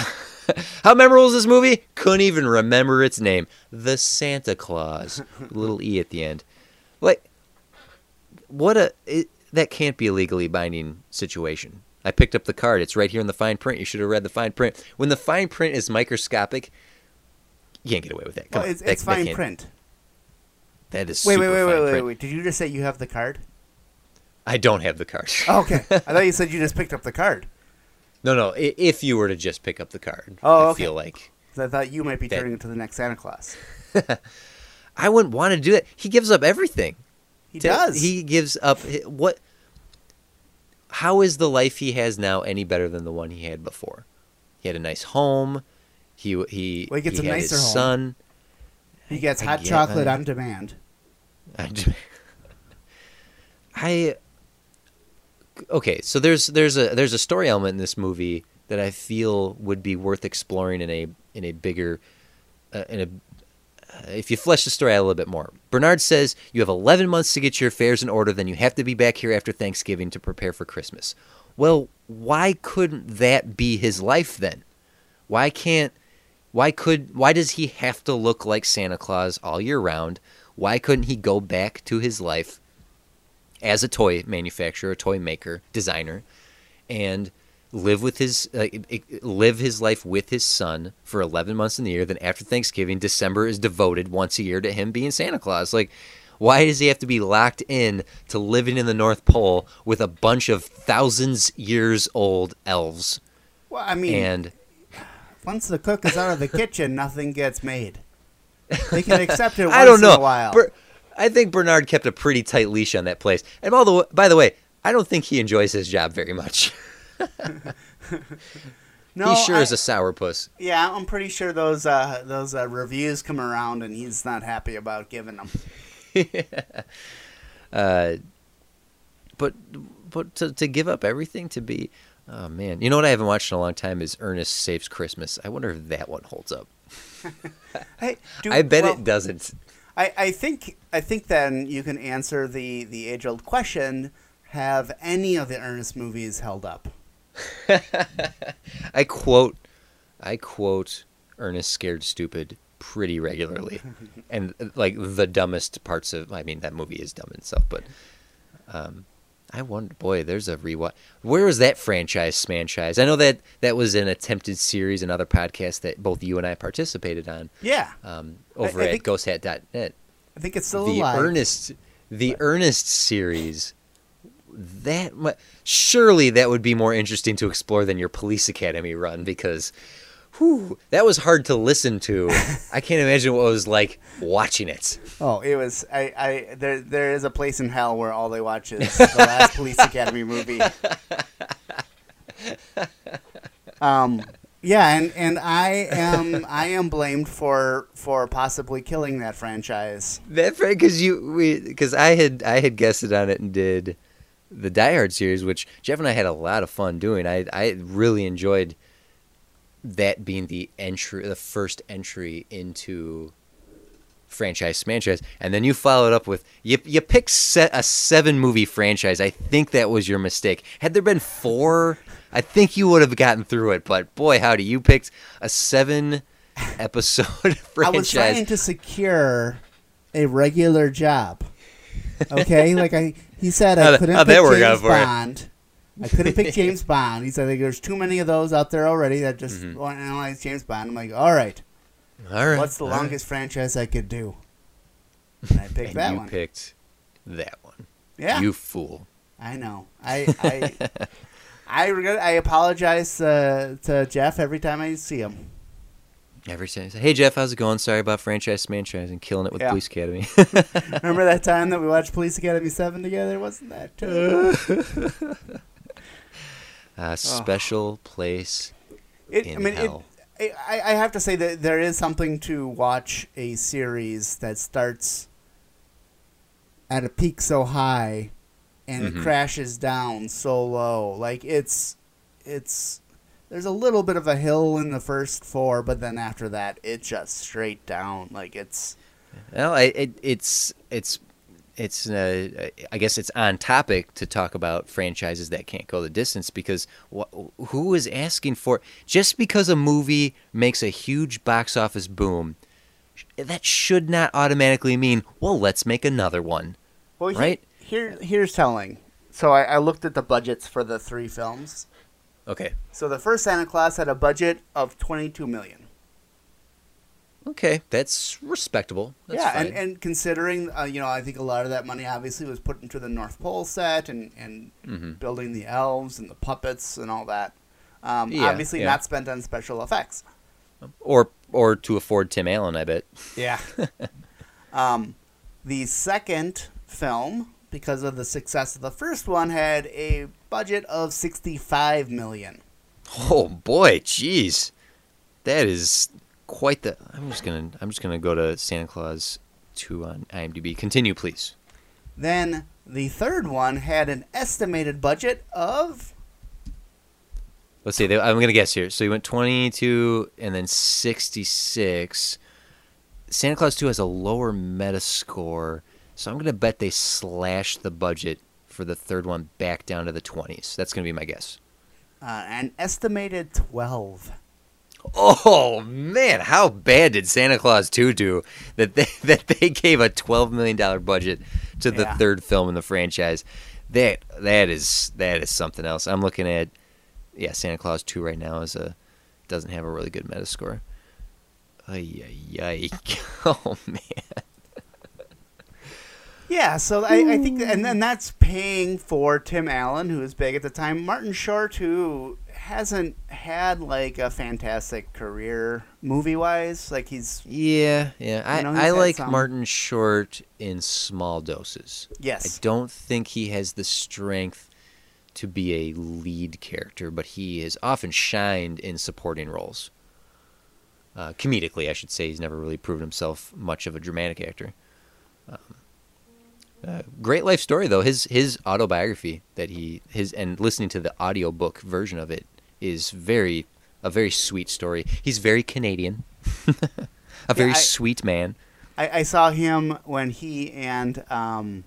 How memorable is this movie? Couldn't even remember its name. The Santa Clause. Little e at the end. Like, what a it, that can't be a legally binding situation. I picked up the card. It's right here in the fine print. You should have read the fine print. When the fine print is microscopic, you can't get away with that. Come Well, it's, that- it's that fine can't- print. That is Wait, wait, wait, wait, wait, wait. Did you just say you have the card? I don't have the card. Oh, okay. I thought you said you just picked up the card. No, no. i- If you were to just pick up the card, Oh, I okay. feel like 'Cause I thought you might be That- turning into the next Santa Claus. I wouldn't want to do it. He gives up everything. He does. He gives up hi- what? How is the life he has now any better than the one he had before? He had a nice home. He he Well, he gets a had nicer his home. son. he gets I hot get- chocolate on demand. I okay. So there's there's a there's a story element in this movie that I feel would be worth exploring in a in a bigger uh, in a uh, if you flesh the story out a little bit more. Bernard says you have 11 months to get your affairs in order, then you have to be back here after Thanksgiving to prepare for Christmas. Well, why couldn't that be his life then? Why can't why could why does he have to look like Santa Claus all year round? Why couldn't he go back to his life as a toy manufacturer, a toy maker, designer, and live with his uh, live his life with his son for 11 months in the year then after Thanksgiving December is devoted once a year to him being Santa Claus like why does he have to be locked in to living in the North Pole with a bunch of thousands years old elves Well, I mean, and once the cook is out of the kitchen, nothing gets made. They can accept it once I don't know in a while. I think Bernard kept a pretty tight leash on that place. And by the by the way I don't think he enjoys his job very much. No, he sure I- is a sourpuss. Yeah, I'm pretty sure those uh, those uh, reviews come around, and he's not happy about giving them. uh, but but to, to give up everything to be oh man. You know what i haven't watched in a long time is ernest saves christmas. I wonder if that one holds up. Hey, do, i bet well, it doesn't I, I think I think then you can answer the the age old question: Have any of the Ernest movies held up? i quote i quote ernest scared stupid pretty regularly and like the dumbest parts of i mean that movie is dumb itself but um I wonder, boy, there's a rewatch. Where was that franchise, Smanchise? I know that that was an attempted series, another podcast that both you and I participated on Yeah, um, over I at think- ghosthat.net. I think it's still the alive. Ernest, the Ernest series. That surely that would be more interesting to explore than your Police Academy run because, whew, that was hard to listen to. I can't imagine what it was like watching it. Oh, it was. I, I. There, there is a place in hell where all they watch is the last Police Academy movie. Um, yeah, and, and I am I am blamed for for possibly killing that franchise. That because you we, because I had I had guested on it and did the Die Hard series, which Jeff and I had a lot of fun doing. I I really enjoyed that being the entry, the first entry into franchise franchise, and then you followed up with you you picked se- a seven movie franchise. I think that was your mistake. Had there been four, I think you would have gotten through it. But boy, howdy, you picked a seven episode franchise. I was trying to secure a regular job. Okay, like I he said I couldn't how'd pick James out for I couldn't pick James Bond. He said like, there's too many of those out there already that just Mm-hmm. want to analyze James Bond. I'm like, all right, All right, what's the all right. longest franchise I could do? And I picked and that you one. You picked that one. yeah, You fool. I know. I I I regret. I apologize uh, to Jeff every time I see him. Every time you say, "Hey Jeff, how's it going? Sorry about franchise franchise and killing it with Yeah. Police Academy." Remember that time that we watched Police Academy Seven together? Wasn't that too? Uh, special place It, in I mean, it. I, I have to say that there is something to watch a series that starts at a peak so high and Mhm. crashes down so low. Like it's it's there's a little bit of a hill in the first four, but then after that it's just straight down. Like it's well, it, it's it's it's uh, I guess it's on topic to talk about franchises that can't go the distance because wh- who is asking for just because a movie makes a huge box office boom, that should not automatically mean well let's make another one. well, Right. here here's telling. So I, I looked at the budgets for the three films. Okay. So the first Santa Claus had a budget of twenty two million. Okay, that's respectable. That's yeah, fine. and, and considering, uh, you know, I think a lot of that money obviously was put into the North Pole set and, and Mhm. building the elves and the puppets and all that. Um, Yeah, obviously yeah. not spent on special effects. or or to afford Tim Allen, I bet. Yeah. um, the second film, because of the success of the first one, had a budget of sixty-five million. Oh boy, jeez, that is quite the. I'm just gonna I'm just gonna go to Santa Clause two on IMDb. Continue, please. Then the third one had an estimated budget of Let's see. they- I'm gonna guess here. So you went 22 and then 66. Santa Clause 2 has a lower Metascore, so I'm gonna bet they slashed the budget for the third one back down to the 20s. That's gonna be my guess. uh, an estimated twelve. Oh man, how bad did Santa Clause 2 do that they that they gave a 12 million dollar budget to the Yeah. third film in the franchise? That that is that is something else. I'm looking at yeah, Santa Clause 2 right now is a doesn't have a really good Metascore. Ay ay ay. Oh man. Yeah, so I, I think, and then that's paying for Tim Allen, who was big at the time. Martin Short, who hasn't had like a fantastic career movie wise. Like he's Yeah, yeah. I, know, I like some- Martin Short in small doses. Yes, I don't think he has the strength to be a lead character, but he has often shined in supporting roles. Uh, comedically, I should say, he's never really proven himself much of a dramatic actor. Um, uh, great life story though. His his autobiography that he his and listening to the audiobook version of it is very a very sweet story. He's very Canadian, a very I- sweet man. I, I saw him when he and um,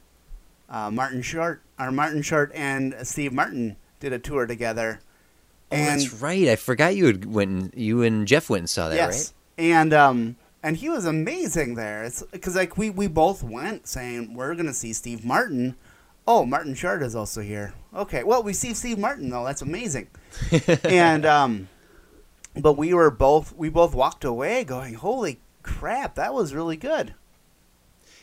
uh, Martin Short, or Martin Short and Steve Martin did a tour together. Oh, And that's right. I forgot you had went. You and Jeff went and saw that, yes, and um, and he was amazing there. It's because like we we both went saying we're gonna see Steve Martin. Oh, Martin Short is also here. Okay, well, we see Steve Martin though. That's amazing. and um, but we were both we both walked away going, "Holy crap, that was really good."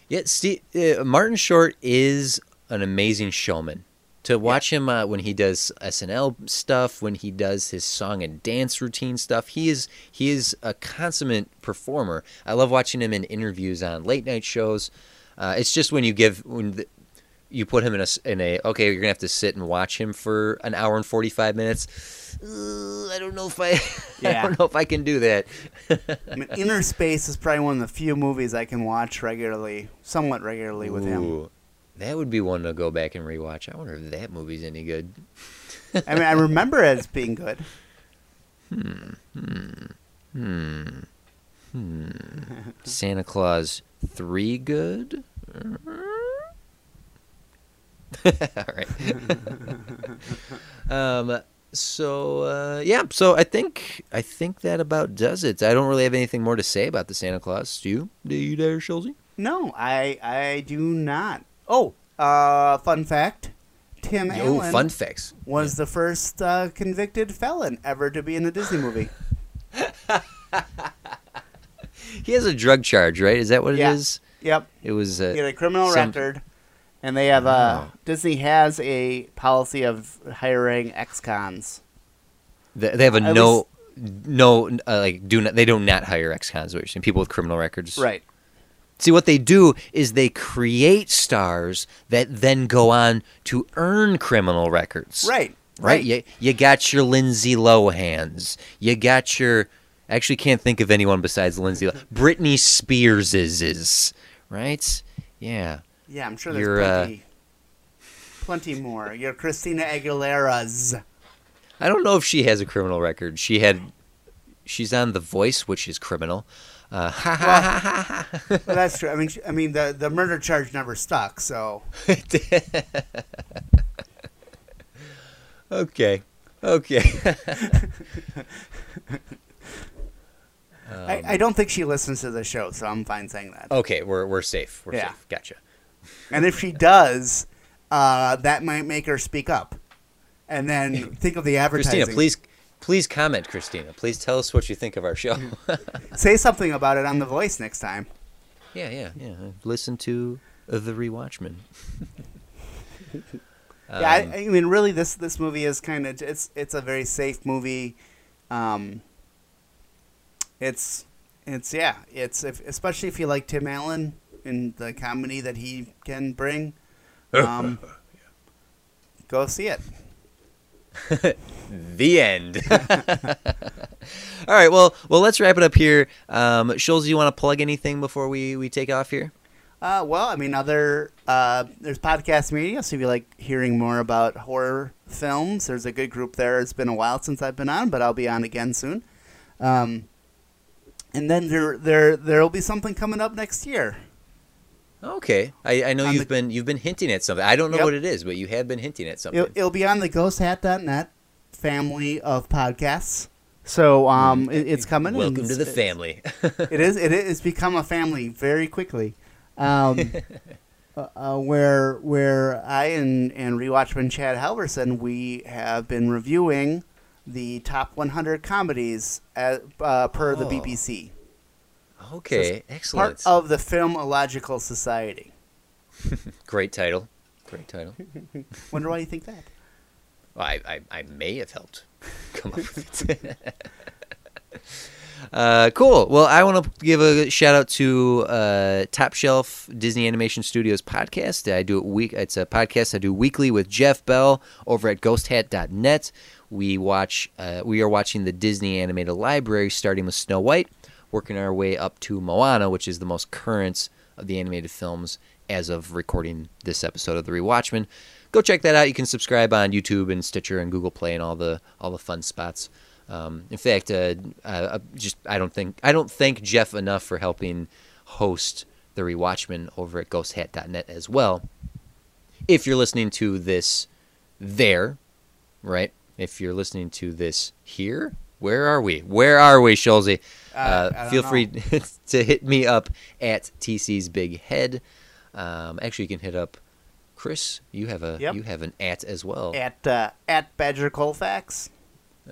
Yeah, Steve, uh, Martin Short is an amazing showman. To watch him uh, when he does SNL stuff, when he does his song and dance routine stuff, he is he is a consummate performer. I love watching him in interviews on late night shows. Uh, it's just when you give when the, you put him in a in a okay, you're gonna have to sit and watch him for an hour and forty five minutes. Uh, I don't know if I yeah. I don't know if I can do that. I mean, Inner Space is probably one of the few movies I can watch regularly, somewhat regularly with him. That would be one to go back and rewatch. I wonder if that movie's any good. I mean, I remember it as being good. Hmm. Hmm. Hmm. Hmm. Santa Clause 3 good? All right. um so uh, yeah, so I think I think that about does it. I don't really have anything more to say about the Santa Clause. Do you? Do you there, Schulze? No, I I do not. Oh, uh, fun fact: Tim Oh, Allen fun facts. was the first uh, convicted felon ever to be in a Disney movie. He has a drug charge, right? Is that what Yeah. it is? Yep, It was uh, he had a criminal some- record, and they have uh, Oh. Disney has a policy of hiring ex-cons. They, they have a At no, no, uh, like do not. They do not hire ex-cons. What you're? People with criminal records. Right. See, what they do is they create stars that then go on to earn criminal records. Right. Right. You you got your Lindsay Lohans. You got your. I actually can't think of anyone besides Lindsay. Lo- Britney Spears is is right. Yeah. Yeah, I'm sure there's You're, uh, plenty, plenty more. Your Christina Aguilera's. I don't know if she has a criminal record. She had. She's on The Voice, which is criminal. Uh, ha. Well, that's true. I mean, I mean, the the murder charge never stuck. So okay. Okay. I, I don't think she listens to the show, so I'm fine saying that. okay, we're we're safe. We're Yeah. safe. Gotcha. And if she does, uh, that might make her speak up, and then think of the advertising. Christina, please please comment, Christina. Please tell us what you think of our show. say something about it on The Voice next time. yeah, yeah, yeah. Listen to uh, the rewatchmen. yeah, I, I mean, really, this this movie is kind of it's it's a very safe movie. Um, it's it's yeah, it's if, especially if you like Tim Allen and the comedy that he can bring. Um, go see it. the end. All right, well, well, let's wrap it up here. Um, Schulze, you want to plug anything before we, we take off here? Uh, well, I mean, other uh, there's podcast media. So if you like hearing more about horror films, there's a good group there. It's been a while since I've been on, but I'll be on again soon. Um, and then there there there will be something coming up next year. Okay, I, I know On you've the- been you've been hinting at something. I don't know Yep. what it is, but you have been hinting at something. It'll, it'll be on the GhostHat.net family of podcasts. So um, it, it's coming. Welcome to the family. it is it is become a family very quickly um, uh, uh, where where I and and rewatchman Chad Halverson we have been reviewing the top 100 comedies at, uh, per the Oh. BBC okay, excellent. part of the Filmological Society Great title. Great title. wonder why you think that Well, I, I, I may have helped come up with it. uh, cool. Well, I want to give a shout out to uh, Top Shelf Disney Animation Studios podcast. I do it week. It's a podcast I do weekly with Jeff Bell over at GhostHat.net. We watch. Uh, we are watching the Disney animated library, starting with Snow White, working our way up to Moana, which is the most current of the animated films as of recording this episode of The Rewatchmen. Go check that out. You can subscribe on YouTube and Stitcher and Google Play and all the all the fun spots. Um, in fact, uh, uh, just I don't think I don't thank Jeff enough for helping host The Rewatchmen over at GhostHat.net as well. If you're listening to this there, right? If you're listening to this here, where are we? Where are we, Schulze? Uh, Uh, feel know. free to hit me up at TC's Big Head. Um, actually, you can hit up Kris, you have a Yep. you have an at as well. At uh, at Badger Colfax.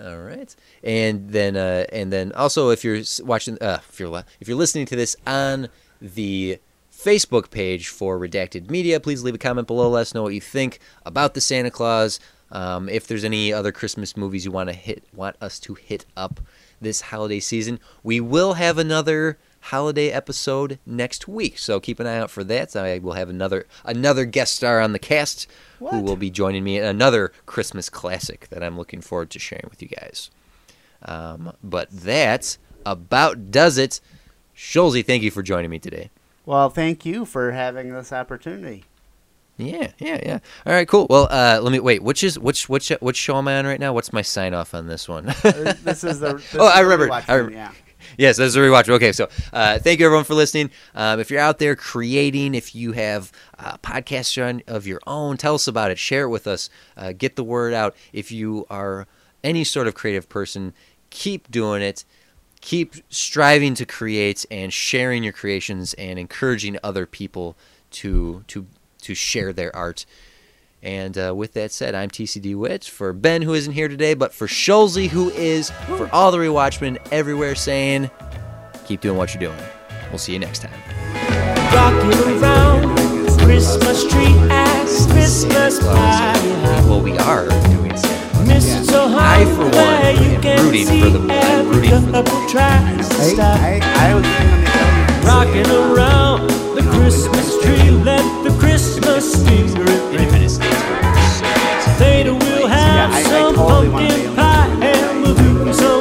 All right, and then uh, and then also if you're watching, uh, if you're if you're listening to this on the Facebook page for Redacted Media, please leave a comment below. Let us know what you think about the Santa Clause. Um, if there's any other Christmas movies you want to hit, want us to hit up this holiday season, we will have another holiday episode next week. So keep an eye out for that. I will have another another guest star on the cast who will be joining me in another Christmas classic that I'm looking forward to sharing with you guys. Um, but that about does it. Schulze, thank you for joining me today. Well, thank you for having this opportunity. Yeah, yeah, yeah. All right, cool. Well, uh, let me wait. Which is which which which show am I on right now? What's my sign off on this one? Uh, this is the. This Oh, is I remember. rewatch I one, rem- yeah. Yes, that's a rewatch. Okay, so uh, thank you everyone for listening. Um, if you're out there creating, if you have a podcast of your own, tell us about it. Share it with us. Uh, get the word out. If you are any sort of creative person, keep doing it. Keep striving to create and sharing your creations and encouraging other people to to to share their art. And uh, with that said, I'm TCD Wit for Ben, who isn't here today, but for Schulze, who is, for all the rewatchmen everywhere saying, keep doing what you're doing. We'll see you next time. Rocking around Christmas tree as Christmas party. Well, we are doing Santa. So I, for one, am rooting for the- I'm rooting for the- couple tries to I. I, I was on the Rocking around the Christmas tree, let the Christmas spirit ring. Later we'll have some pumpkin pie and we'll do some